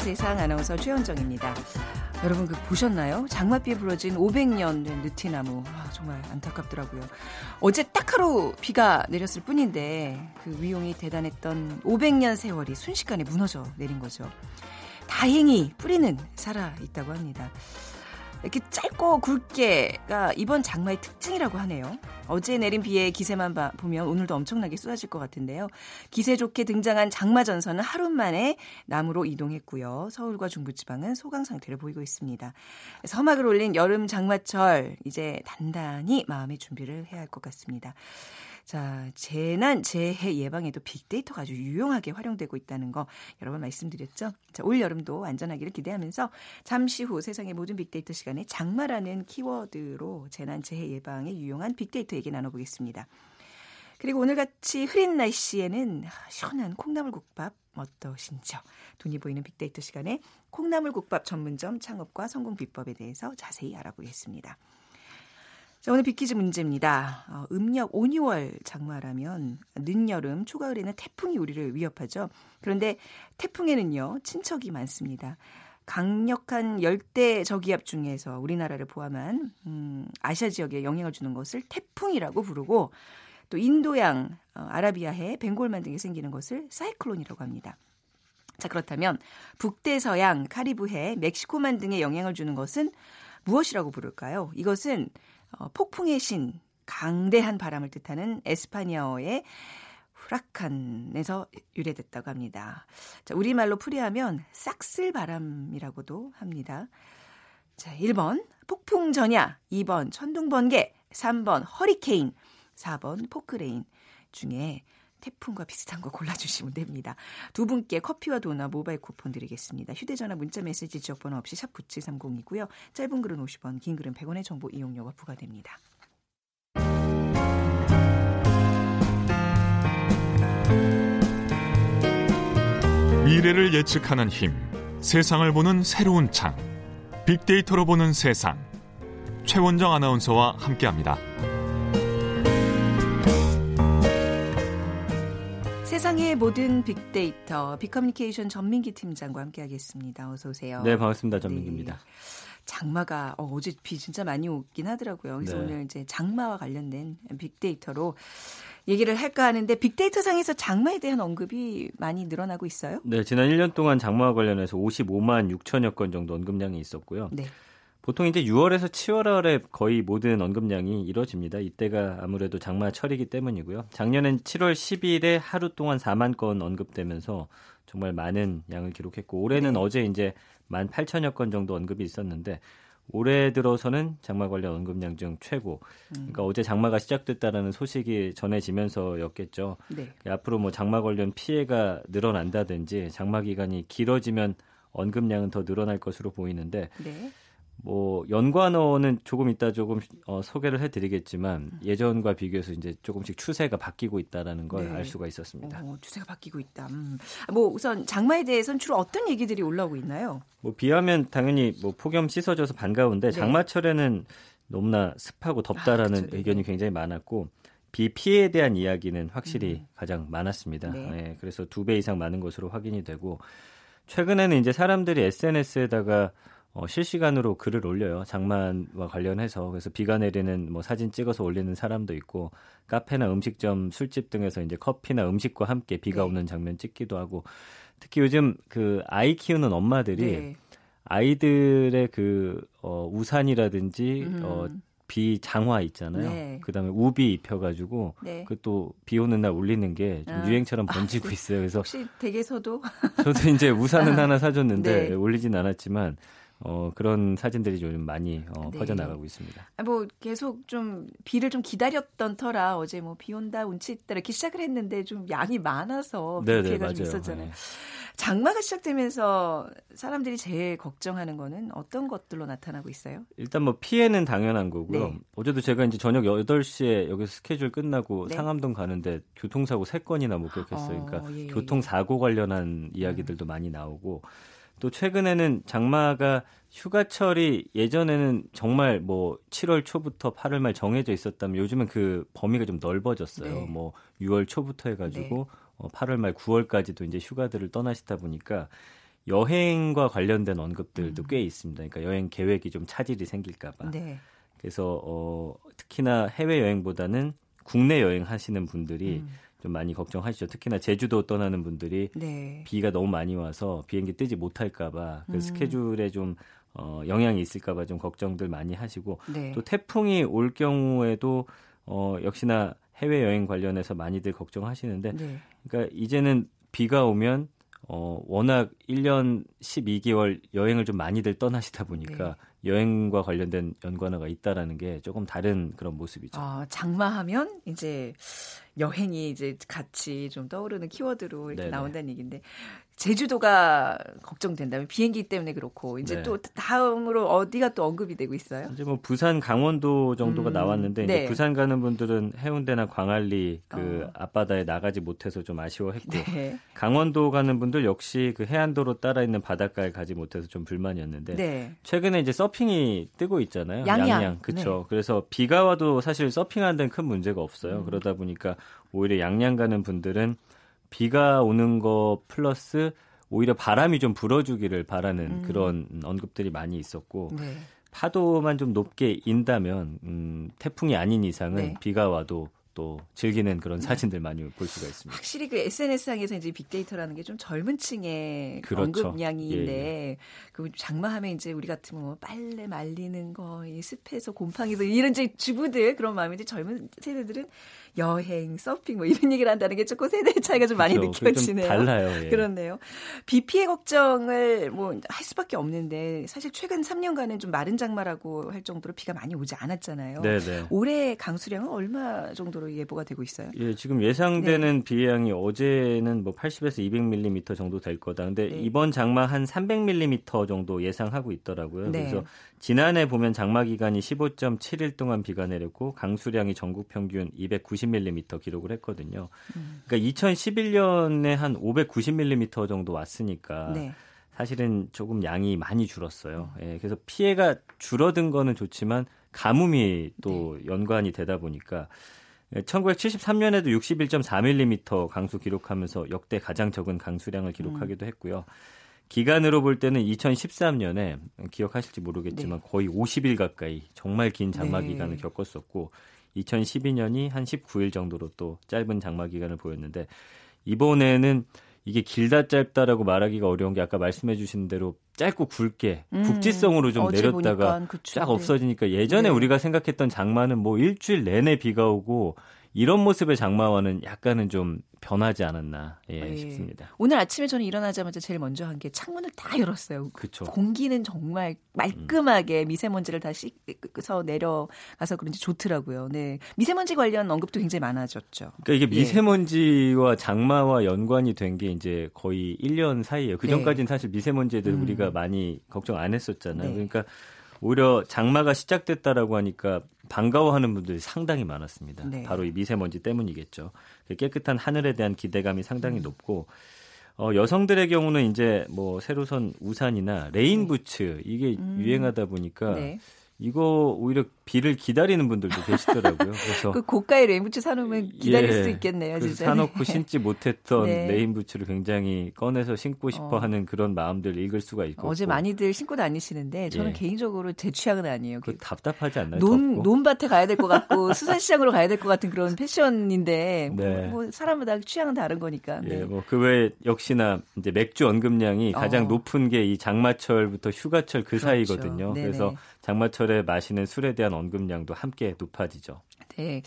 세상 아나운서 최현정입니다. 여러분 그 보셨나요? 장맛비에 불어진 500년 된 느티나무. 아, 정말 안타깝더라고요. 어제 딱 하루 비가 내렸을 뿐인데 그 위용이 대단했던 500년 세월이 순식간에 무너져 내린 거죠. 다행히 뿌리는 살아 있다고 합니다. 이렇게 짧고 굵게가 이번 장마의 특징이라고 하네요. 어제 내린 비의 기세만 봐, 보면 오늘도 엄청나게 쏟아질 것 같은데요. 기세 좋게 등장한 장마 전선은 하루 만에 남으로 이동했고요. 서울과 중부지방은 소강 상태를 보이고 있습니다. 서막을 올린 여름 장마철 이제 단단히 마음의 준비를 해야 할 것 같습니다. 자, 재난, 재해 예방에도 빅데이터가 아주 유용하게 활용되고 있다는 거 여러 번 말씀드렸죠. 자, 올 여름도 안전하기를 기대하면서 잠시 후 세상의 모든 빅데이터 시간에 장마라는 키워드로 재난, 재해 예방에 유용한 빅데이터 얘기 나눠보겠습니다. 그리고 오늘같이 흐린 날씨에는 시원한 콩나물 국밥 어떠신지요? 돈이 보이는 빅데이터 시간에 콩나물 국밥 전문점 창업과 성공 비법에 대해서 자세히 알아보겠습니다. 자, 오늘 빅퀴즈 문제입니다. 어, 음력 5, 6월 장마라면 늦여름, 초가을에는 태풍이 우리를 위협하죠. 그런데 태풍에는요, 친척이 많습니다. 강력한 열대 저기압 중에서 우리나라를 포함한 음, 아시아 지역에 영향을 주는 것을 태풍이라고 부르고 또 인도양, 어, 아라비아해, 벵골만 등에 생기는 것을 사이클론이라고 합니다. 자, 그렇다면 북대서양, 카리브해, 멕시코만 등에 영향을 주는 것은 무엇이라고 부를까요? 이것은 어, 폭풍의 신, 강대한 바람을 뜻하는 에스파니아어의 후라칸에서 유래됐다고 합니다. 자, 우리말로 풀이하면 싹쓸 바람이라고도 합니다. 자, 1번 폭풍 전야, 2번 천둥 번개, 3번 허리케인, 4번 포크레인 중에 태풍과 비슷한 거 골라주시면 됩니다. 두 분께 커피와 도넛 모바일 쿠폰 드리겠습니다. 휴대전화 문자 메시지 지역번호 없이 샵 9730이고요. 짧은 글은 50원, 긴 글은 100원의 정보 이용료가 부과됩니다. 미래를 예측하는 힘, 세상을 보는 새로운 창, 빅데이터로 보는 세상. 최원정 아나운서와 함께합니다. 세상의 모든 빅데이터 빅커뮤니케이션 전민기 팀장과 함께하겠습니다. 어서 오세요. 네, 반갑습니다. 전민기입니다. 네. 장마가 어, 어제 비 진짜 많이 오긴 하더라고요. 그래서 네. 오늘 이제 장마와 관련된 빅데이터로 얘기를 할까 하는데 빅데이터 상에서 장마에 대한 언급이 많이 늘어나고 있어요? 네, 지난 1년 동안 장마와 관련해서 55만 6천여 건 정도 언급량이 있었고요. 네. 보통 이제 6월에서 7월에 거의 모든 언급량이 이뤄집니다. 이때가 아무래도 장마철이기 때문이고요. 작년엔 7월 10일에 하루 동안 4만 건 언급되면서 정말 많은 양을 기록했고 올해는 네. 어제 이제 1만 8천여 건 정도 언급이 있었는데 올해 들어서는 장마 관련 언급량 중 최고. 그러니까 음. 어제 장마가 시작됐다라는 소식이 전해지면서였겠죠. 네. 앞으로 뭐 장마 관련 피해가 늘어난다든지 장마 기간이 길어지면 언급량은 더 늘어날 것으로 보이는데 네. 뭐 연관어는 조금 이따 조금 어, 소개를 해드리겠지만 예전과 비교해서 이제 조금씩 추세가 바뀌고 있다라는 걸알 네. 수가 있었습니다. 어, 추세가 바뀌고 있다. 음. 뭐 우선 장마에 대해서는 주로 어떤 얘기들이 올라오고 있나요? 뭐 비하면 당연히 뭐 폭염 씻어져서 반가운데 네. 장마철에는 너무나 습하고 덥다라는 아, 그렇죠. 의견이 굉장히 많았고 비 피해에 대한 이야기는 확실히 음. 가장 많았습니다. 네. 네, 그래서 두 배 이상 많은 것으로 확인이 되고 최근에는 이제 사람들이 SNS에다가 어, 실시간으로 글을 올려요. 장마와 관련해서. 그래서 비가 내리는 뭐 사진 찍어서 올리는 사람도 있고 카페나 음식점, 술집 등에서 이제 커피나 음식과 함께 비가 네. 오는 장면 찍기도 하고 특히 요즘 그 아이 키우는 엄마들이 네. 아이들의 그 어, 우산이라든지 음. 어, 비 장화 있잖아요. 네. 그다음에 우비 입혀가지고 네. 그또 비 오는 날 올리는 게좀 아. 유행처럼 아, 번지고 아, 있어요. 그래서 혹시 댁에서도 저도 이제 우산은 아. 하나 사줬는데 네. 올리진 않았지만 어, 그런 사진들이 요즘 많이 어, 네. 퍼져나가고 있습니다. 아, 뭐 계속 좀 비를 좀 기다렸던 터라 어제 뭐 비 온다 운치 있다 이렇게 시작을 했는데 좀 양이 많아서 네, 네, 피해가 좀 있었잖아요. 네. 장마가 시작되면서 사람들이 제일 걱정하는 거는 어떤 것들로 나타나고 있어요? 일단 뭐 피해는 당연한 거고요. 네. 어제도 제가 이제 저녁 8시에 여기서 스케줄 끝나고 네. 상암동 가는데 교통사고 3건이나 목격했어요. 그러니까 어, 예, 예. 교통사고 관련한 이야기들도 음. 많이 나오고 또 최근에는 장마가 휴가철이 예전에는 정말 뭐 7월 초부터 8월 말 정해져 있었다면 요즘은 그 범위가 좀 넓어졌어요. 네. 뭐 6월 초부터 해가지고 네. 어, 8월 말 9월까지도 이제 휴가들을 떠나시다 보니까 여행과 관련된 언급들도 음. 꽤 있습니다. 그러니까 여행 계획이 좀 차질이 생길까봐. 네. 그래서 어, 특히나 해외 여행보다는 국내 여행 하시는 분들이 음. 좀 많이 걱정하시죠. 특히나 제주도 떠나는 분들이 네. 비가 너무 많이 와서 비행기 뜨지 못할까봐 그 음. 스케줄에 좀 어, 영향이 있을까봐 좀 걱정들 많이 하시고 네. 또 태풍이 올 경우에도 어, 역시나 해외 여행 관련해서 많이들 걱정하시는데, 네. 그러니까 이제는 비가 오면 어, 워낙 1년 12개월 여행을 좀 많이들 떠나시다 보니까 네. 여행과 관련된 연관어가 있다라는 게 조금 다른 그런 모습이죠. 아, 장마하면 이제 여행이 이제 같이 좀 떠오르는 키워드로 이렇게 네네. 나온다는 얘기인데 제주도가 걱정된다면 비행기 때문에 그렇고 이제 네. 또 다음으로 어디가 또 언급이 되고 있어요? 이제 뭐 부산 강원도 정도가 음, 나왔는데 네. 이제 부산 가는 분들은 해운대나 광안리 그 어. 앞바다에 나가지 못해서 좀 아쉬워했고 네. 강원도 가는 분들 역시 그 해안도로 따라 있는 바닷가에 가지 못해서 좀 불만이었는데 네. 최근에 이제 서핑이 뜨고 있잖아요. 양양, 양양 그렇죠. 그래서 비가 와도 사실 서핑하는 데는 큰 문제가 없어요. 음. 그러다 보니까 오히려 양양 가는 분들은 비가 오는 거 플러스 오히려 바람이 좀 불어주기를 바라는 음. 그런 언급들이 많이 있었고 네. 파도만 좀 높게 인다면 음, 태풍이 아닌 이상은 네. 비가 와도 또 즐기는 그런 네. 사진들 많이 볼 수가 있습니다. 확실히 그 SNS상에서 이제 빅데이터라는 게 좀 젊은 층의 그렇죠. 언급량인데 예, 예. 그 장마하면 이제 우리 같으면 뭐 빨래 말리는 거, 이 습해서 곰팡이도 이런 이제 주부들 그런 마음인데 젊은 세대들은 여행, 서핑 뭐 이런 얘기를 한다는 게 조금 세대 차이가 좀 많이 그렇죠. 느껴지네요. 좀 달라요. 예. 그렇네요. 비 피해 걱정을 뭐 할 수밖에 없는데 사실 최근 3년간은 좀 마른 장마라고 할 정도로 비가 많이 오지 않았잖아요. 네네. 네. 올해 강수량은 얼마 정도로 예보가 되고 있어요? 예, 지금 예상되는 네. 비 양이 어제는 뭐 80에서 200mm 정도 될 거다. 근데 네. 이번 장마 한 300mm 정도 예상하고 있더라고요. 네. 그래서 지난해 보면 장마 기간이 15.7일 동안 비가 내렸고 강수량이 전국 평균 290mm 기록을 했거든요. 음. 그러니까 2011년에 한 590mm 정도 왔으니까 네. 사실은 조금 양이 많이 줄었어요. 음. 예, 그래서 피해가 줄어든 거는 좋지만 가뭄이 또 네. 연관이 되다 보니까 1973년에도 61.4mm 강수 기록하면서 역대 가장 적은 강수량을 기록하기도 음. 했고요. 기간으로 볼 때는 2013년에 기억하실지 모르겠지만 네. 거의 50일 가까이 정말 긴 장마 네. 기간을 겪었었고 2012년이 한 19일 정도로 또 짧은 장마 기간을 보였는데 이번에는 이게 길다 짧다라고 말하기가 어려운 게 아까 말씀해 주신 대로 짧고 굵게 음, 국지성으로 좀 내렸다가 쫙 없어지니까 예전에 네. 우리가 생각했던 장마는 뭐 일주일 내내 비가 오고 이런 모습의 장마와는 약간은 좀 변하지 않았나 예, 네. 싶습니다. 오늘 아침에 저는 일어나자마자 제일 먼저 한 게 창문을 다 열었어요. 그쵸. 공기는 정말 말끔하게 미세먼지를 다 씻어서 내려가서 그런지 좋더라고요. 네. 미세먼지 관련 언급도 굉장히 많아졌죠. 그러니까 이게 예. 미세먼지와 예. 장마와 연관이 된 게 이제 거의 1년 사이에요. 그 전까지는 네. 사실 미세먼지에 대해 음. 우리가 많이 걱정 안 했었잖아요. 네. 그러니까 오히려 장마가 시작됐다라고 하니까 반가워하는 분들이 상당히 많았습니다. 네. 바로 이 미세먼지 때문이겠죠. 그 깨끗한 하늘에 대한 기대감이 상당히 음. 높고 어, 여성들의 경우는 이제 뭐 새로 산 우산이나 rain boots 이게 음. 유행하다 보니까 네. 이거 오히려 비를 기다리는 분들도 계시더라고요. 그래서 그 고가의 rain boots 사놓으면 기다릴 예, 수 있겠네요. 그 진짜. 사놓고 신지 못했던 네. rain boots를 굉장히 꺼내서 신고 싶어하는 어. 그런 마음들 읽을 수가 있고 어제 많이들 신고 다니시는데 저는 예. 개인적으로 제 취향은 아니에요. 그 답답하지 않나요? 논, 논밭에 가야 될 것 같고 수산시장으로 가야 될 것 같은 그런 패션인데 뭐, 네. 뭐, 뭐 사람마다 취향은 다른 거니까. 네. 예, 뭐 그 외에 역시나 이제 맥주 언급량이 가장 어. 높은 게 이 장마철부터 휴가철 그 그렇죠. 사이거든요. 네네. 그래서 장마철에 마시는 술에 대한 언급량도 함께 높아지죠. 네.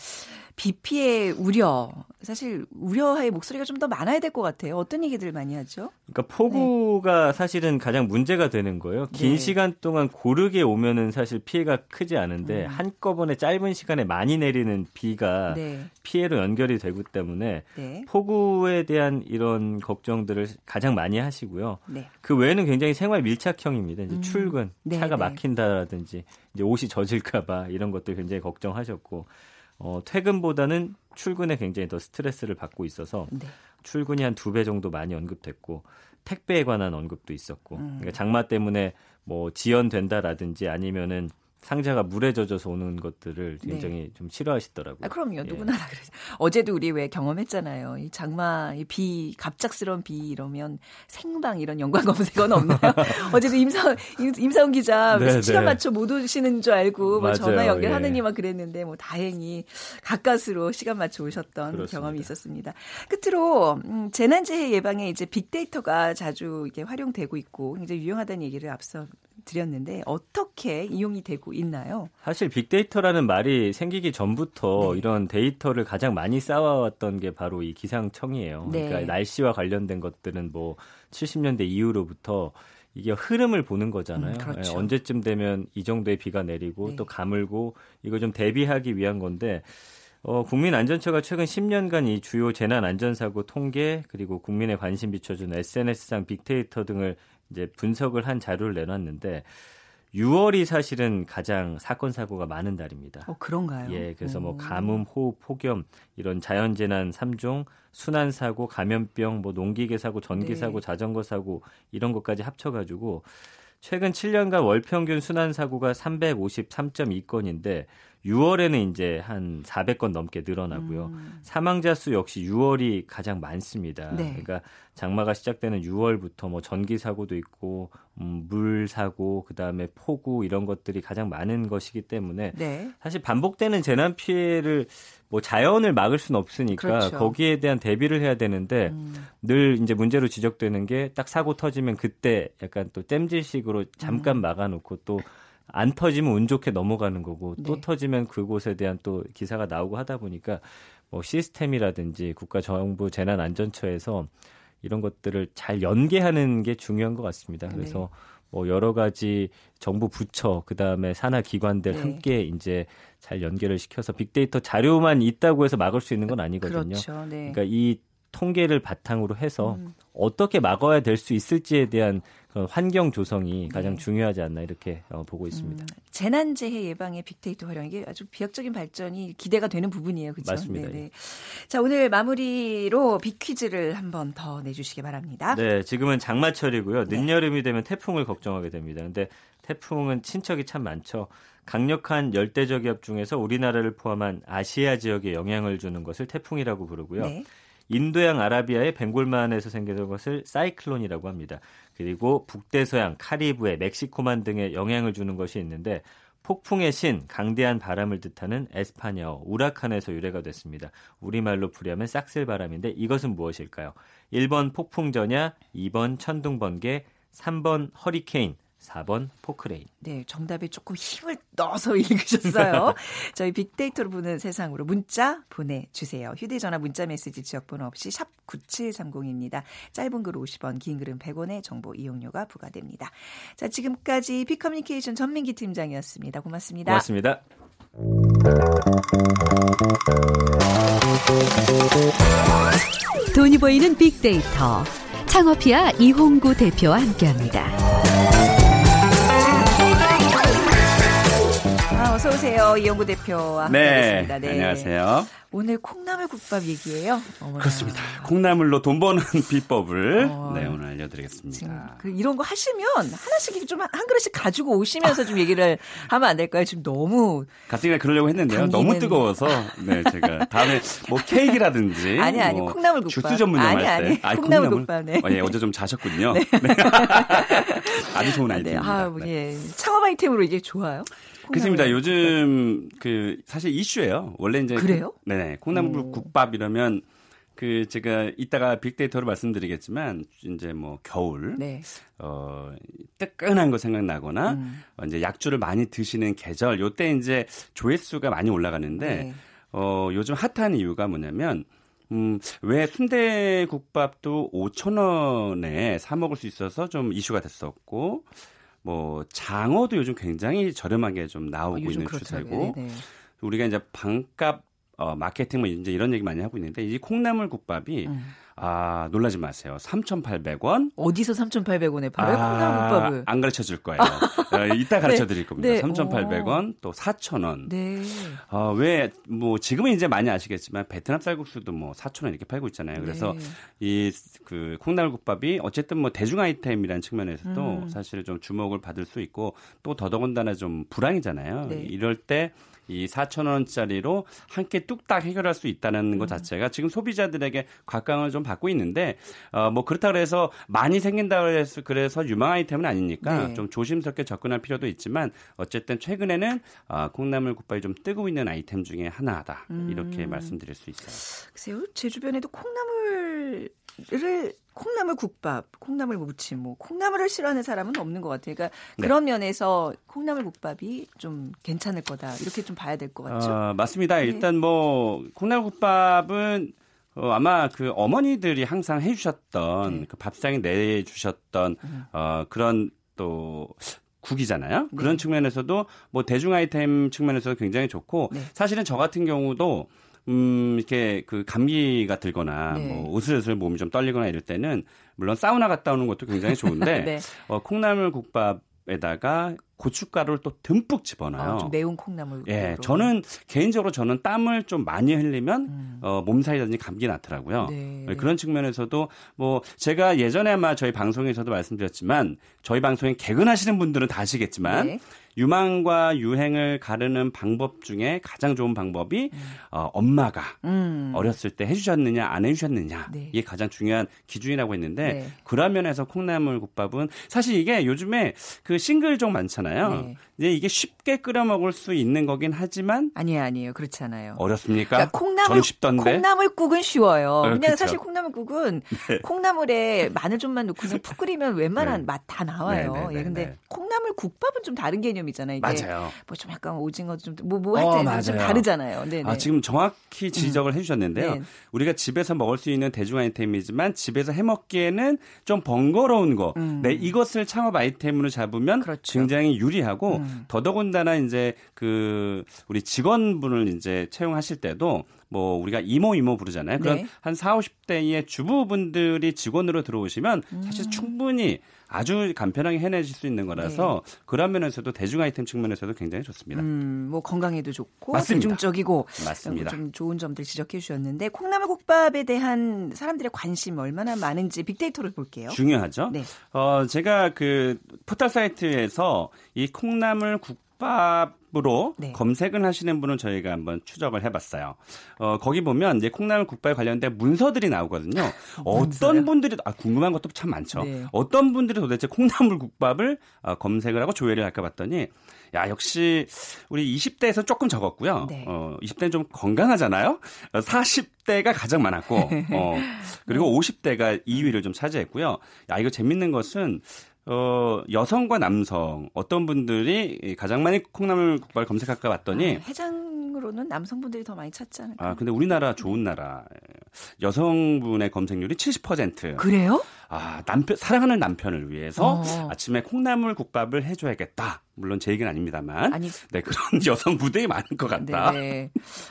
비 피해 우려. 사실 우려의 목소리가 좀 더 많아야 될 것 같아요. 어떤 얘기들 많이 하죠? 그러니까 폭우가 네. 사실은 가장 문제가 되는 거예요. 긴 네. 시간 동안 고르게 오면은 사실 피해가 크지 않은데 음. 한꺼번에 짧은 시간에 많이 내리는 비가 네. 피해로 연결이 되기 때문에 네. 폭우에 대한 이런 걱정들을 가장 많이 하시고요. 네. 그 외에는 굉장히 생활 밀착형입니다. 이제 음. 출근, 네, 차가 막힌다라든지 이제 옷이 젖을까봐 이런 것들 굉장히 걱정하셨고 어, 퇴근보다는 출근에 굉장히 더 스트레스를 받고 있어서 네. 출근이 한 두 배 정도 많이 언급됐고 택배에 관한 언급도 있었고 음. 그러니까 장마 때문에 뭐 지연된다라든지 아니면은 상자가 물에 젖어서 오는 것들을 네. 굉장히 네. 좀 싫어하시더라고요. 아, 그럼요. 예. 누구나 다 그러죠. 어제도 우리 왜 경험했잖아요. 이 장마, 이 비, 갑작스러운 비 이러면 생방 이런 연관 검색어는 없나요? 어제도 임사, 임, 사훈 기자 네, 시간 네. 맞춰 못 오시는 줄 알고 뭐 전화 연결하느니 예. 막 그랬는데 뭐 다행히 가까스로 시간 맞춰 오셨던 그렇습니다. 경험이 있었습니다. 끝으로 음, 재난재해 예방에 이제 빅데이터가 자주 이게 활용되고 있고 굉장히 유용하다는 얘기를 앞서 드렸는데 어떻게 이용이 되고 있나요? 사실 빅데이터라는 말이 생기기 전부터 네. 이런 데이터를 가장 많이 쌓아왔던 게 바로 이 기상청이에요. 네. 그러니까 날씨와 관련된 것들은 뭐 70년대 이후로부터 이게 흐름을 보는 거잖아요. 음, 그렇죠. 네, 언제쯤 되면 이 정도의 비가 내리고 네. 또 가물고 이거 좀 대비하기 위한 건데 어, 국민안전처가 최근 10년간 이 주요 재난 안전사고 통계 그리고 국민의 관심 비춰준 SNS상 빅데이터 등을 이제 분석을 한 자료를 내놨는데 6월이 사실은 가장 사건 사고가 많은 달입니다. 어, 그런가요? 예, 그래서 뭐 가뭄, 호흡, 폭염 이런 자연 재난 3종, 순환 사고, 감염병, 뭐 농기계 사고, 전기 사고, 네. 자전거 사고 이런 것까지 합쳐 가지고 최근 7년간 월 평균 순환 사고가 353.2건인데 6월에는 이제 한 400건 넘게 늘어나고요. 음. 사망자 수 역시 6월이 가장 많습니다. 네. 그러니까 장마가 시작되는 6월부터 뭐 전기 사고도 있고 음, 물 사고 그다음에 폭우 이런 것들이 가장 많은 것이기 때문에 네. 사실 반복되는 재난 피해를 뭐 자연을 막을 수는 없으니까 그렇죠. 거기에 대한 대비를 해야 되는데 음. 늘 이제 문제로 지적되는 게 딱 사고 터지면 그때 약간 또 땜질식으로 잠깐 음. 막아놓고 또 안 터지면 운 좋게 넘어가는 거고 또 네. 터지면 그곳에 대한 또 기사가 나오고 하다 보니까 뭐 시스템이라든지 국가정부 재난안전처에서 이런 것들을 잘 연계하는 게 중요한 것 같습니다. 네. 그래서 네. 뭐 여러 가지 정부 부처 그다음에 산하 기관들 네. 함께 이제 잘 연계를 시켜서 빅데이터 자료만 있다고 해서 막을 수 있는 건 아니거든요. 그렇죠. 네. 그러니까 이 통계를 바탕으로 해서 음. 어떻게 막아야 될 수 있을지에 대한 환경 조성이 가장 네. 중요하지 않나 이렇게 어, 보고 있습니다. 음, 재난재해 예방의 빅데이터 활용 이게 아주 비약적인 발전이 기대가 되는 부분이에요, 그렇죠? 맞습니다. 예. 자 오늘 마무리로 빅퀴즈를 한 번 더 내주시기 바랍니다. 네, 지금은 장마철이고요. 네. 늦여름이 되면 태풍을 걱정하게 됩니다. 근데 태풍은 친척이 참 많죠. 강력한 열대저기압 중에서 우리나라를 포함한 아시아 지역에 영향을 주는 것을 태풍이라고 부르고요. 네. 인도양 아라비아의 벵골만에서 생겨난 것을 사이클론이라고 합니다. 그리고 북대서양, 카리브해, 멕시코만 등에 영향을 주는 것이 있는데 폭풍의 신, 강대한 바람을 뜻하는 에스파냐어, 우라칸에서 유래가 됐습니다. 우리말로 풀이하면 싹쓸바람인데 이것은 무엇일까요? 1번 폭풍전야, 2번 천둥번개, 3번 허리케인, 4번 포크레인. 네, 정답에 조금 힘을 넣어서 읽으셨어요. 저희 빅데이터로 보는 세상으로 문자 보내주세요. 휴대전화 문자 메시지 지역번호 없이 샵 9730입니다. 짧은 글 50원, 긴 글은 100원의 정보 이용료가 부과됩니다. 자, 지금까지 빅커뮤니케이션 전민기 팀장이었습니다. 고맙습니다. 고맙습니다. 돈이 보이는 빅데이터. 창업피아 이홍구 대표와 함께합니다. 오세요. 이영구 대표와 네, 함께하겠습니다. 네, 안녕하세요. 오늘 콩나물 국밥 얘기예요. 어머나. 그렇습니다. 콩나물로 돈 버는 비법을 어, 네, 오늘 알려드리겠습니다. 그 이런 거 하시면 하나씩 좀 한 그릇씩 가지고 오시면서 좀 얘기를 하면 안 될까요? 지금 너무 갑자기 그러려고 했는데요. 당기는... 너무 뜨거워서 네 제가 다음에 뭐 케이크라든지 아니 아니 뭐 콩나물 국밥 주스 전문점 아니, 할 때. 아니 콩나물, 국밥 네. 어, 예, 어제 좀 자셨군요. 네. 네. 아주 좋은 아, 네. 아, 뭐, 예. 창업 아이템으로 이게 좋아요? 그렇습니다. 요즘 그 사실 이슈예요. 원래 이제 그래요? 그, 네네 콩나물 국밥 이러면 그 제가 이따가 빅데이터로 말씀드리겠지만 이제 뭐 겨울 네. 어 뜨끈한 거 생각나거나 음. 어, 이제 약주를 많이 드시는 계절 요때 이제 조회수가 많이 올라가는데 네. 어 요즘 핫한 이유가 뭐냐면 음, 왜 순대국밥도 5천 원에 사 먹을 수 있어서 좀 이슈가 됐었고 뭐 장어도 요즘 굉장히 저렴하게 좀 나오고 어, 있는 추세고 네, 네. 우리가 이제 반값 어, 마케팅 뭐 이제 이런 얘기 많이 하고 있는데 이 콩나물 국밥이 음. 아, 놀라지 마세요. 3,800원. 어디서 3,800원에 팔아요? 아, 콩나물국밥을. 안 가르쳐 줄 거예요. 어, 이따 가르쳐 드릴 겁니다. 네. 3,800원, 또 4,000원. 네. 어, 왜, 뭐, 지금은 이제 많이 아시겠지만, 베트남 쌀국수도 뭐, 4,000원 이렇게 팔고 있잖아요. 그래서 네. 이, 그, 콩나물국밥이 어쨌든 뭐, 대중 아이템이라는 측면에서도 음. 사실 좀 주목을 받을 수 있고, 또 더더군다나 좀 불황이잖아요. 네. 이럴 때 이 4천 원짜리로 한 끼 뚝딱 해결할 수 있다는 것 음. 자체가 지금 소비자들에게 각광을 좀 받고 있는데 어 뭐 그렇다 그래서 많이 생긴다 그래서 그래서 유망 아이템은 아니니까 네. 좀 조심스럽게 접근할 필요도 있지만 어쨌든 최근에는 어, 콩나물 국밥이 좀 뜨고 있는 아이템 중에 하나다 이렇게 음. 말씀드릴 수 있어요. 글쎄요, 제 주변에도 콩나물 을 콩나물 국밥, 콩나물 무침, 뭐 콩나물을 싫어하는 사람은 없는 것 같아요. 그러니까 네. 그런 면에서 콩나물 국밥이 좀 괜찮을 거다 이렇게 좀 봐야 될 것 같죠. 어, 맞습니다. 네. 일단 뭐 콩나물 국밥은 어, 아마 그 어머니들이 항상 해주셨던 네. 그 밥상에 내주셨던 음. 어, 그런 또 국이잖아요. 네. 그런 측면에서도 뭐 대중 아이템 측면에서도 굉장히 좋고 네. 사실은 저 같은 경우도 음, 이렇게 그 감기가 들거나 네. 뭐 으슬으슬 몸이 좀 떨리거나 이럴 때는 물론 사우나 갔다 오는 것도 굉장히 좋은데 네. 어, 콩나물 국밥 에다가 고춧가루를 또 듬뿍 집어넣어요. 아, 매운 콩나물. 예, 저는 개인적으로 저는 땀을 좀 많이 흘리면 음. 어, 몸살이라든지 감기 나더라고요. 네. 네. 그런 측면에서도 뭐 제가 예전에 아마 저희 방송에서도 말씀드렸지만 저희 방송에 개근하시는 분들은 다 아시겠지만 네. 유망과 유행을 가르는 방법 중에 가장 좋은 방법이 음. 어, 엄마가 음. 어렸을 때 해주셨느냐 안 해주셨느냐 네. 이게 가장 중요한 기준이라고 했는데 네. 그런 면에서 콩나물 국밥은 사실 이게 요즘에 그 싱글종 많잖아요. 네. 이제 이게 쉽게 끓여 먹을 수 있는 거긴 하지만 아니에요, 아니에요. 그렇지 않아요. 어렵습니까? 그러니까 콩나물 콩나물국은 쉬워요. 어, 그냥 그쵸. 사실 콩나물국은 네. 콩나물에 마늘 좀만 넣고 그냥 푹 끓이면 웬만한 네. 맛다 나와요. 네, 네, 네, 예, 근데 콩나물 국밥은 좀 다른 개념이잖아요. 이게 맞아요. 뭐 좀 약간 오징어 좀뭐뭐 할때 어, 좀 다르잖아요. 네, 아, 지금 정확히 지적을 음. 해 주셨는데요. 우리가 집에서 먹을 수 있는 대중 아이템이지만 집에서 해 먹기에는 좀 번거로운 거. 음. 네, 이것을 창업 아이템으로 잡으면 그렇죠. 굉장히 유리하고 음. 더더군다나 이제 그 우리 직원분을 이제 채용하실 때도 뭐 우리가 이모 이모 부르잖아요. 그런 네. 한 4, 50대의 주부분들이 직원으로 들어오시면 사실 음. 충분히 아주 간편하게 해내실 수 있는 거라서 네. 그런 면에서도 대중 아이템 측면에서도 굉장히 좋습니다. 음, 뭐 건강에도 좋고 맞습니다. 대중적이고 맞습니다. 좀 좋은 점들 지적해 주셨는데 콩나물 국밥에 대한 사람들의 관심 얼마나 많은지 빅데이터를 볼게요. 중요하죠. 네. 어, 제가 그 포털 사이트에서 이 콩나물 국밥 으로 네. 검색을 하시는 분은 저희가 한번 추적을 해봤어요. 어, 거기 보면 이제 콩나물 국밥에 관련된 문서들이 나오거든요. 어떤 분들이 아, 궁금한 것도 참 많죠. 네. 어떤 분들이 도대체 콩나물 국밥을 어, 검색을 하고 조회를 할까 봤더니 야 역시 우리 20대에서 조금 적었고요. 네. 어, 20대는 좀 건강하잖아요. 40대가 가장 많았고 어, 그리고 50대가 2위를 좀 차지했고요. 야 이거 재밌는 것은 어, 여성과 남성 어떤 분들이 가장 많이 콩나물 국밥을 검색할까 봤더니 아, 해장으로는 남성분들이 더 많이 찾지 않을까? 아, 근데 우리나라 좋은 나라 여성분의 검색률이 70%. 그래요? 아, 남편 사랑하는 남편을 위해서 어. 아침에 콩나물 국밥을 해 줘야겠다. 물론 제 얘기는 아닙니다만. 아니, 네 그런 여성 부대이 많을 것 같다. 네.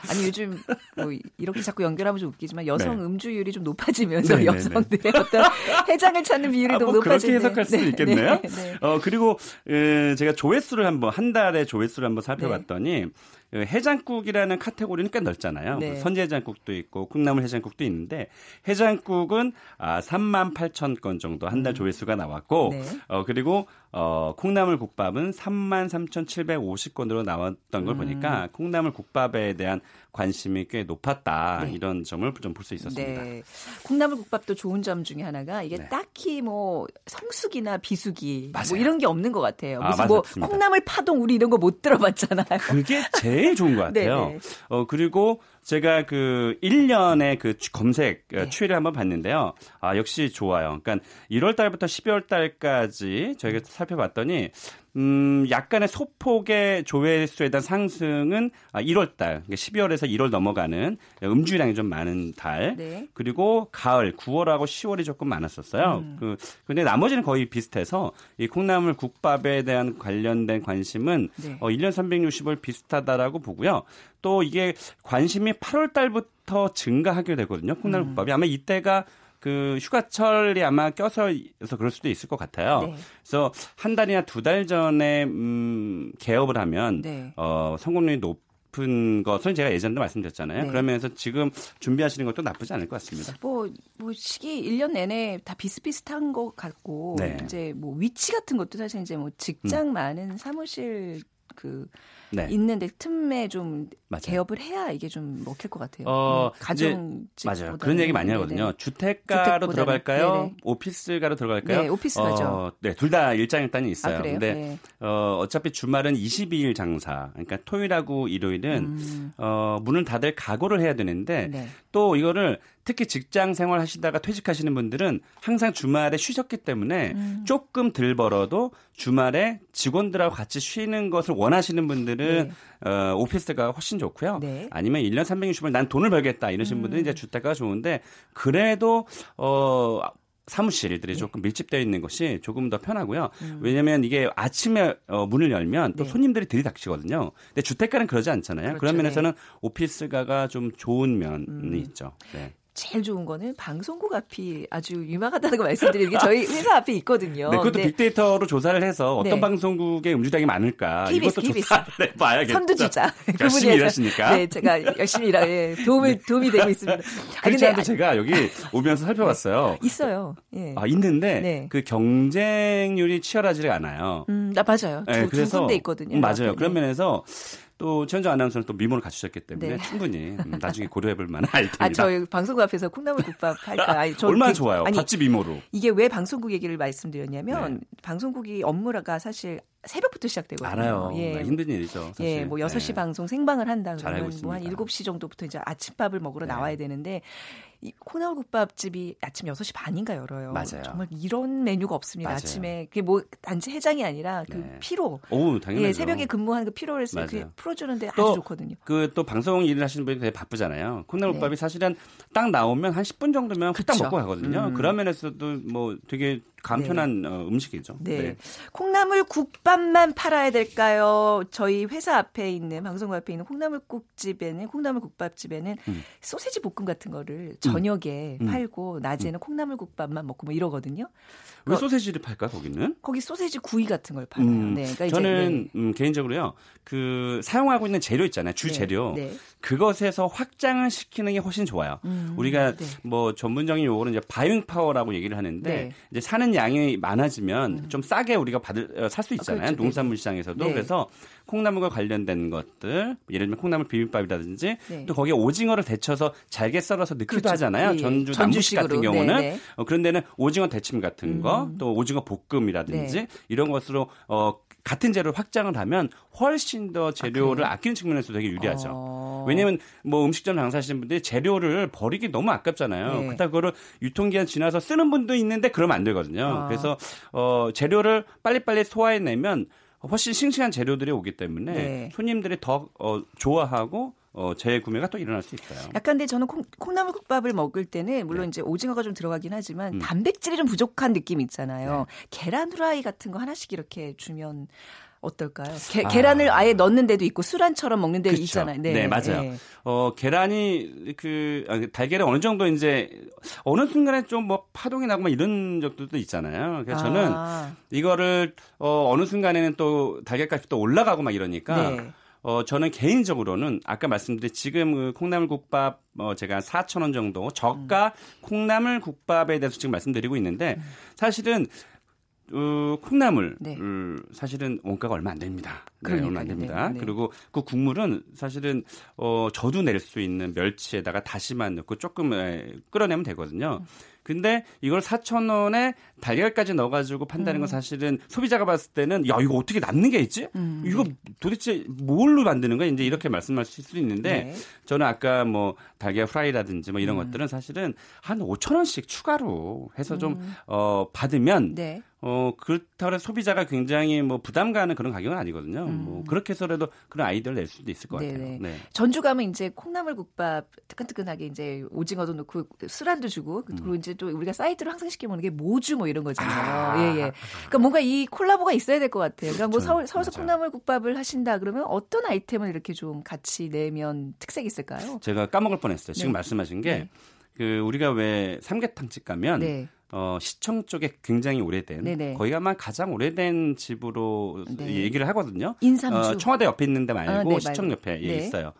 아니 요즘 뭐 이렇게 자꾸 연결하면 좀 웃기지만 여성 네. 음주율이 좀 높아지면서 네, 네, 네. 여성들의 어떤 해장을 찾는 비율이 아, 뭐 높아지는. 그렇게 해석할 수도 있겠네요. 어 그리고 에, 제가 조회수를 한번 한 달에 조회수를 한번 살펴봤더니. 그 해장국이라는 카테고리는 꽤 넓잖아요. 네. 선지해장국도 있고 콩나물 해장국도 있는데 해장국은 아 3만 8천 건 정도 한 달 조회수가 나왔고 네. 어 그리고 어, 콩나물 국밥은 33,750건으로 나왔던 걸 음. 보니까 콩나물 국밥에 대한 관심이 꽤 높았다. 네. 이런 점을 좀 볼 수 있었습니다. 네. 콩나물 국밥도 좋은 점 중에 하나가 이게 네. 딱히 뭐 성수기나 비수기 뭐 이런 게 없는 것 같아요. 아, 무슨 아, 뭐 콩나물 파동 우리 이런 거 못 들어봤잖아요. 그게 제일 좋은 것 같아요. 네, 네. 어, 그리고 제가 그 1년의 그 검색 어, 네. 추이를 한번 봤는데요. 아, 역시 좋아요. 그러니까 1월 달부터 12월 달까지 저희가 살펴봤더니 음, 약간의 소폭의 조회수에 대한 상승은 1월 아, 달, 12월에서 그러니까 1월 넘어가는 음주량이 좀 많은 달. 네. 그리고 가을, 9월하고 10월이 조금 많았었어요. 음. 그, 근데 나머지는 거의 비슷해서 이 콩나물 국밥에 대한 관련된 관심은 네. 어, 1년 360을 비슷하다라고 보고요. 또 이게 관심이 8월 달부터 증가하게 되거든요. 콩나물 음. 국밥이. 아마 이때가 그 휴가철이 아마 껴서 그럴 수도 있을 것 같아요. 네. 그래서 한 달이나 두 달 전에 음 개업을 하면 네. 어 성공률이 높 높은 것은 제가 예전에도 말씀드렸잖아요. 네. 그러면서 지금 준비하시는 것도 나쁘지 않을 것 같습니다. 뭐, 뭐 시기 1년 내내 다 비슷비슷한 것 같고 네. 이제 뭐 위치 같은 것도 사실 이제 뭐 직장 음. 많은 사무실 그 네. 있는데 틈에 좀 맞아요. 개업을 해야 이게 좀 먹힐 것 같아요. 어, 음, 가정 맞아요. 그런 얘기 많이 하거든요. 네네. 주택가로 들어갈까요? 네네. 오피스가로 들어갈까요? 네, 오피스 가죠. 어, 네, 둘 다 일장일단이 있어요. 아, 근데 네. 어, 어차피 주말은 22일 장사. 그러니까 토요일하고 일요일은 음. 어, 문을 닫을 각오를 해야 되는데 네. 또 이거를 특히 직장 생활 하시다가 퇴직하시는 분들은 항상 주말에 쉬셨기 때문에 음. 조금 덜 벌어도 주말에 직원들하고 같이 쉬는 것을 원하시는 분들은 네. 어, 오피스가 훨씬 좋고요. 네. 아니면 1년 360일 난 돈을 벌겠다 이러신 음. 분들은 이제 주택가 좋은데 그래도 어 사무실들이 네. 조금 밀집되어 있는 것이 조금 더 편하고요. 음. 왜냐하면 이게 아침에 어, 문을 열면 또 네. 손님들이 들이닥치거든요. 근데 주택가는 그러지 않잖아요. 그렇죠. 그런 면에서는 네. 오피스가가 좀 좋은 면이 음. 있죠. 네. 제일 좋은 거는 방송국 앞이 아주 유망하다는 거 말씀드리는 게 저희 회사 앞에 있거든요. 네, 그것도 네. 빅데이터로 조사를 해서 어떤 네. 방송국에 음주량이 많을까 KBS, 이것도 KBS. 조사를 해봐야겠죠. 선두주자. 열심히 일하시니까. 네, 제가 열심히 일하 예, 도움을 네. 도움이 되고 있습니다. 아, 그렇지 않아도 제가 여기 오면서 살펴봤어요. 네, 있어요. 예. 아 있는데 네. 그 경쟁률이 치열하지가 않아요. 음, 아, 맞아요. 두, 네, 그래서, 두 군데 있거든요. 음, 맞아요. 그런 면에서 또 최현정 아나운서는 또 미모를 갖추셨기 때문에 네. 충분히 음, 나중에 고려해볼 만한 아이템입니다. 아, 저 방송국 앞에서 콩나물 국밥 할까? 아니, 저 얼마나 그, 좋아요. 아니, 미모로. 이게 왜 방송국 얘기를 말씀드렸냐면 네. 방송국이 업무가 사실 새벽부터 시작되거든요. 알아요. 예. 네, 힘든 일이죠. 사실. 예, 뭐 6시 네. 방송 생방을 한다 그러면 뭐한 7시 정도부터 이제 아침밥을 먹으러 네. 나와야 되는데 이 콩나물국밥집이 아침 6시 반인가 열어요. 맞아요. 정말 이런 메뉴가 없습니다. 맞아요. 아침에 그게 뭐 단지 해장이 아니라 그 네. 피로. 오, 당연히. 예, 새벽에 근무하는 그 피로를 그 풀어주는데 아주 좋거든요. 그 또 방송 일을 하시는 분이 되게 바쁘잖아요. 콩나물국밥이 네. 사실은 딱 나오면 한 10분 정도면 후딱 먹고 가거든요. 음. 그런 면에서도 뭐 되게 간편한 네. 어, 음식이죠. 네. 네. 콩나물 국밥만 팔아야 될까요? 저희 회사 앞에 있는 방송국 앞에 있는 콩나물국집에는 콩나물 국밥집에는 음. 소세지 볶음 같은 거를 음. 저녁에 음. 팔고 낮에는 음. 콩나물 국밥만 먹고 뭐 이러거든요. 왜 소세지를 팔까 거기는? 거기 소세지 구이 같은 걸 팔아요. 음, 네, 그러니까 저는 네. 음, 개인적으로요. 그 사용하고 있는 재료 있잖아요. 주 네, 재료. 네. 그것에서 확장을 시키는 게 훨씬 좋아요. 음, 우리가 네. 뭐 전문적인 용어는 이제 buying power라고 얘기를 하는데 네. 이제 사는 양이 많아지면 음. 좀 싸게 우리가 받을 어, 살 수 아, 있잖아요. 아, 그렇죠. 농산물 시장에서도 그래서 콩나물과 관련된 것들 예를 들면 콩나물 비빔밥이라든지 또 거기에 오징어를 데쳐서 잘게 썰어서 넣기도 그렇죠. 하잖아요. 예, 전주 남부식 같은 경우는 어, 그런 데는 오징어 데침 같은 거 음. 또 오징어 볶음이라든지 네. 이런 것으로 어 같은 재료를 확장을 하면 훨씬 더 재료를 아, 끼는 측면에서 되게 유리하죠. 어... 왜냐하면 뭐 음식점 장사하시는 분들이 재료를 버리기 너무 아깝잖아요. 네. 그렇다 그거를 유통기한 지나서 쓰는 분도 있는데 그러면 안 되거든요. 아... 그래서 어 재료를 빨리빨리 소화해내면 훨씬 싱싱한 재료들이 오기 때문에 네. 손님들이 더 어, 좋아하고 어, 재구매가 또 일어날 수 있어요. 약간 근데 저는 콩, 콩나물국밥을 먹을 때는 물론 네. 이제 오징어가 좀 들어가긴 하지만 음. 단백질이 좀 부족한 느낌이 있잖아요. 네. 계란 후라이 같은 거 하나씩 이렇게 주면 어떨까요? 게, 아. 계란을 아예 넣는 데도 있고 수란처럼 먹는 데도 그쵸. 있잖아요. 네, 네 맞아요. 네. 어, 계란이 그 아, 달걀이 어느 정도 이제 어느 순간에 좀 뭐 파동이 나고 막 이런 적들도 있잖아요. 그래서 저는 아. 이거를 어, 어느 순간에는 또 달걀값이 또 올라가고 막 이러니까 네. 어, 저는 개인적으로는 아까 말씀드린 지금 그 콩나물국밥 어, 제가 4천 원 정도 저가 음. 콩나물국밥에 대해서 지금 말씀드리고 있는데 음. 사실은 어, 콩나물 네. 사실은 원가가 얼마 안 됩니다. 네, 얼마 안 됩니다. 네, 네. 그리고 그 국물은 사실은 어, 저도 낼 수 있는 멸치에다가 다시마 넣고 조금 에, 끓여내면 되거든요. 음. 근데 이걸 4천 원에 달걀까지 넣어가지고 판다는 건 음. 사실은 소비자가 봤을 때는 야 이거 어떻게 남는 게 있지? 음. 이거 도대체 뭘로 만드는 거야? 이제 이렇게 말씀하실 수 있는데 네. 저는 아까 뭐 달걀 프라이라든지 뭐 이런 음. 것들은 사실은 한 5천 원씩 추가로 해서 좀 음. 어, 받으면 네. 어, 그렇다고 해서 소비자가 굉장히 뭐 부담 가는 그런 가격은 아니거든요. 음. 뭐 그렇게 해서라도 그런 아이디어를 낼 수도 있을 것 네네. 같아요. 네. 전주 가면 이제 콩나물 국밥 뜨끈뜨끈하게 이제 오징어도 넣고 수란도 주고 음. 그리고 이제 또 우리가 사이드로 항상 시켜 먹는 게 모주 뭐 이런 거잖아요. 아. 예, 예. 그러니까 뭔가 이 콜라보가 있어야 될 것 같아요. 그러니까 뭐 서울, 서울서. 콩나물 국밥을 하신다 그러면 어떤 아이템을 이렇게 좀 같이 내면 특색이 있을까요? 제가 까먹을 뻔했어요. 지금 네. 말씀하신 게 네. 그 우리가 왜 삼계탕집 가면 네. 어, 시청 쪽에 굉장히 오래된 네네. 거기가 아마 가장 오래된 집으로 네. 얘기를 하거든요. 인삼주. 어, 청와대 옆에 있는데 말고 아, 네, 시청 옆에 예, 네. 있어요.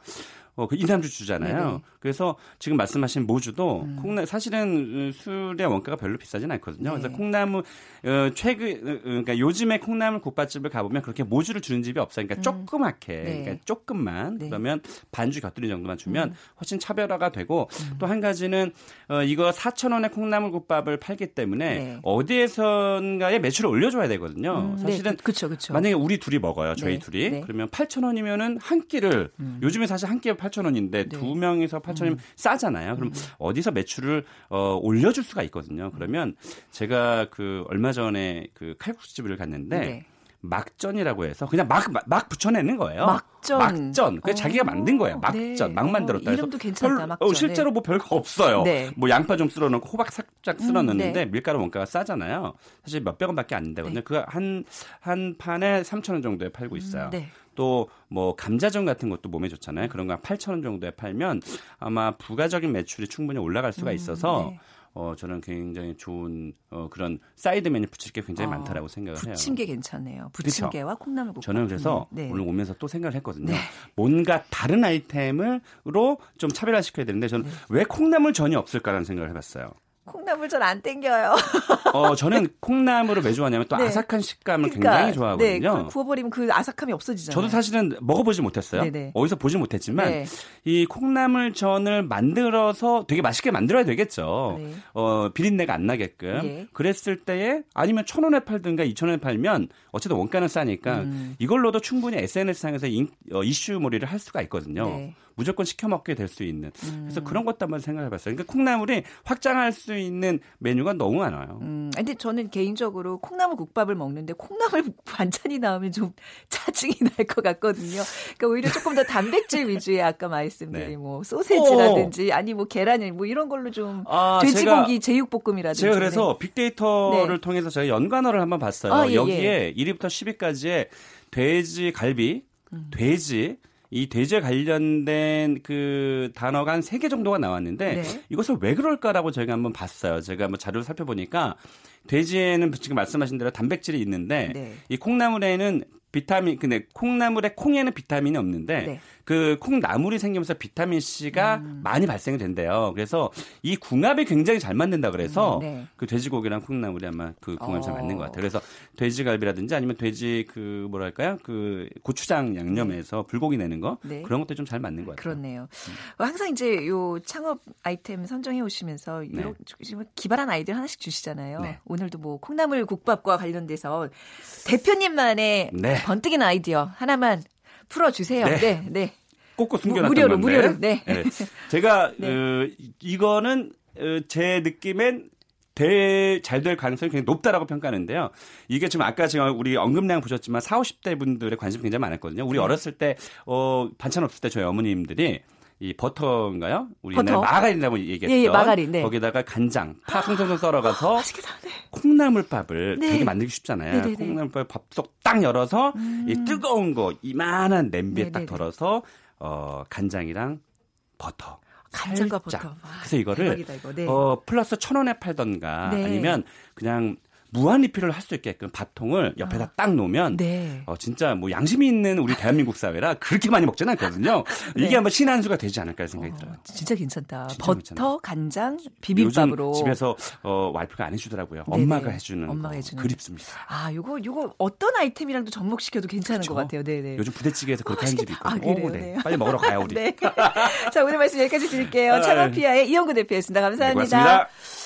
어, 그 인삼주 주잖아요. 네네. 그래서 지금 말씀하신 모주도 음. 콩나 사실은 술의 원가가 별로 비싸진 않거든요. 네. 그래서 콩나무 어, 최근 어, 그러니까 요즘에 콩나물 국밥집을 가보면 그렇게 모주를 주는 집이 없어요. 그러니까 음. 조그맣게 네. 그러니까 조금만 네. 그러면 반주 곁들이 정도만 주면 음. 훨씬 차별화가 되고 음. 또한 가지는 어, 이거 4천 원의 콩나물 국밥을 팔기 때문에 네. 어디에선가에 매출을 올려줘야 되거든요. 음, 네. 사실은 그쵸, 그쵸. 만약에 우리 둘이 먹어요. 저희 네. 둘이 그러면 8천 원이면은 한 끼를 음. 요즘에 사실 한 끼에 8천 원인데 두 명이서 8천 원이면 싸잖아요. 그럼 어디서 매출을 어, 올려줄 수가 있거든요. 그러면 제가 그 얼마 전에 그 칼국수집을 갔는데 네. 막전이라고 해서 그냥 막, 막, 부쳐내는 거예요. 막전. 막전. 그 자기가 만든 거예요. 막전. 네. 막 만들었다. 어, 이름도 괜찮다. 별, 막전. 어, 실제로 네. 뭐 별거 없어요. 네. 뭐 양파 좀 썰어 넣고 호박 살짝 썰어 음, 넣는데 음, 밀가루 원가가 싸잖아요. 사실 몇백 원밖에 안 되거든요. 네. 그 한 한 판에 3천 원 정도에 팔고 있어요. 음, 또 뭐 감자전 같은 것도 몸에 좋잖아요. 그런 거 8천 원 정도에 팔면 아마 부가적인 매출이 충분히 올라갈 수가 음, 있어서 음, 어, 저는 굉장히 좋은 어, 그런 사이드 메뉴 붙일 게 굉장히 어, 많다라고 생각을 해요. 부침개 괜찮네요. 부침개와 콩나물국. 저는 그래서 네. 오늘 오면서 또 생각을 했거든요. 네. 뭔가 다른 아이템으로 좀 차별화시켜야 되는데 저는 네. 왜 콩나물 전이 없을까라는 생각을 해봤어요. 콩나물 전 안 땡겨요. 어, 저는 콩나물을 왜 좋아하냐면 또 네. 아삭한 식감을 그러니까, 굉장히 좋아하거든요. 네, 구워버리면 그 아삭함이 없어지잖아요. 저도 사실은 먹어보지 못했어요. 네네. 어디서 보지 못했지만 네. 이 콩나물 전을 만들어서 되게 맛있게 만들어야 되겠죠. 네. 어, 비린내가 안 나게끔. 네. 그랬을 때에 아니면 천 원에 팔든가 이천 원에 팔면 어쨌든 원가는 싸니까 음. 이걸로도 충분히 SNS상에서 인, 어, 이슈몰이를 할 수가 있거든요. 네. 무조건 시켜 먹게 될 수 있는. 그래서 음. 그런 것도 한번 생각해 봤어요. 그러니까 콩나물이 확장할 수 있는 메뉴가 너무 많아요. 음. 근데 저는 개인적으로 콩나물 국밥을 먹는데 콩나물 반찬이 나오면 좀 짜증이 날 것 같거든요. 그러니까 오히려 조금 더 단백질 위주의 아까 말씀드린 네. 뭐 소세지라든지 오. 아니 뭐 계란이 뭐 이런 걸로 좀 아, 돼지고기 제가, 제육볶음이라든지. 제가 그래서 네. 빅데이터를 네. 통해서 저희 연관어를 한번 봤어요. 아, 예, 여기에 예. 1위부터 10위까지의 돼지 갈비, 음. 돼지 이 돼지에 관련된 그 단어가 한세개 정도가 나왔는데 네. 이것을 왜 그럴까라고 저희가 한번 봤어요. 제가 한번 자료를 살펴보니까 돼지에는 지금 말씀하신 대로 단백질이 있는데 네. 이 콩나물에는 비타민 근데 콩나물에 콩에는 비타민이 없는데 네. 그 콩나물이 생기면서 비타민 C가 음. 많이 발생이 된대요. 그래서 이 궁합이 굉장히 잘 맞는다 그래서 음, 네. 그 돼지고기랑 콩나물이 아마 그 궁합이 어. 잘 맞는 것 같아요. 그래서 돼지갈비라든지 아니면 돼지 그 뭐랄까요 그 고추장 양념에서 네. 불고기 내는 거 네. 그런 것도 좀 잘 맞는 것 같아요. 그렇네요. 음. 항상 이제 요 창업 아이템 선정해 오시면서 네. 기발한 아이디어 하나씩 주시잖아요. 네. 오늘도 뭐 콩나물 국밥과 관련돼서 대표님만의 네. 번뜩이는 아이디어 하나만 풀어주세요. 네. 네. 네. 꼭꼭 숨겨놨던 무료로, 건데. 무료로. 네. 네. 제가 네. 어, 이거는 어, 제 느낌엔 잘될 가능성이 굉장히 높다라고 평가하는데요. 이게 지금 아까 제가 우리 언급량 보셨지만 4, 50대 분들의 관심이 굉장히 많았거든요. 우리 네. 어렸을 때, 어, 반찬 없을 때 저희 어머님들이 이 버터인가요? 우리 버터? 마가린이라고 얘기했던 예, 예, 마가린, 네. 거기다가 간장, 파 송송송 썰어가서 아, 네. 콩나물밥을 네. 되게 만들기 쉽잖아요. 네네네. 콩나물밥 밥속 딱 열어서 음. 이 뜨거운 거 이만한 냄비에 네네네. 딱 덜어서 어 간장이랑 버터 간장과 살짝. 버터. 와, 그래서 이거를 대박이다, 이거. 네. 어 플러스 천 원에 팔던가 네. 아니면 그냥 무한 리필을 할 수 있게끔 밥통을 옆에다 아. 딱 놓으면 네. 어, 진짜 뭐 양심이 있는 우리 대한민국 사회라 그렇게 많이 먹지는 않거든요. 네. 이게 한번 신한수가 되지 않을까 생각이 어, 들어요. 진짜 괜찮다. 진짜 버터, 괜찮아. 간장, 비빔밥으로 집에서 어, 와이프가 안 해주더라고요. 네네. 엄마가 해주는 엄마가 해주는 그립습니다. 아, 요거 요거 어떤 아이템이랑도 접목시켜도 괜찮은 그렇죠? 것 같아요. 네네. 요즘 부대찌개에서 그렇게 아, 하는 집이 있거든요. 아, 그래요? 네. 네. 빨리 먹으러 가요 우리. 네. 자 오늘 말씀 여기까지 드릴게요. 차가피아의 이영구 대표였습니다. 감사합니다. 네, 고맙습니다.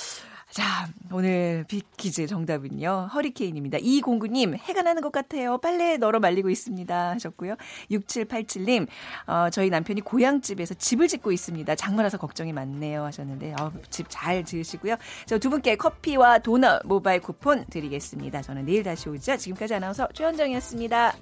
자, 오늘 빅퀴즈 정답은요. 허리케인입니다. 이공구님, 해가 나는 것 같아요. 빨래 널어 말리고 있습니다. 하셨고요. 6787님, 어, 저희 남편이 고향집에서 집을 짓고 있습니다. 장마라서 걱정이 많네요. 하셨는데, 어, 집 잘 지으시고요. 자, 두 분께 커피와 도넛 모바일 쿠폰 드리겠습니다. 저는 내일 다시 오죠. 지금까지 아나운서 최현정이었습니다.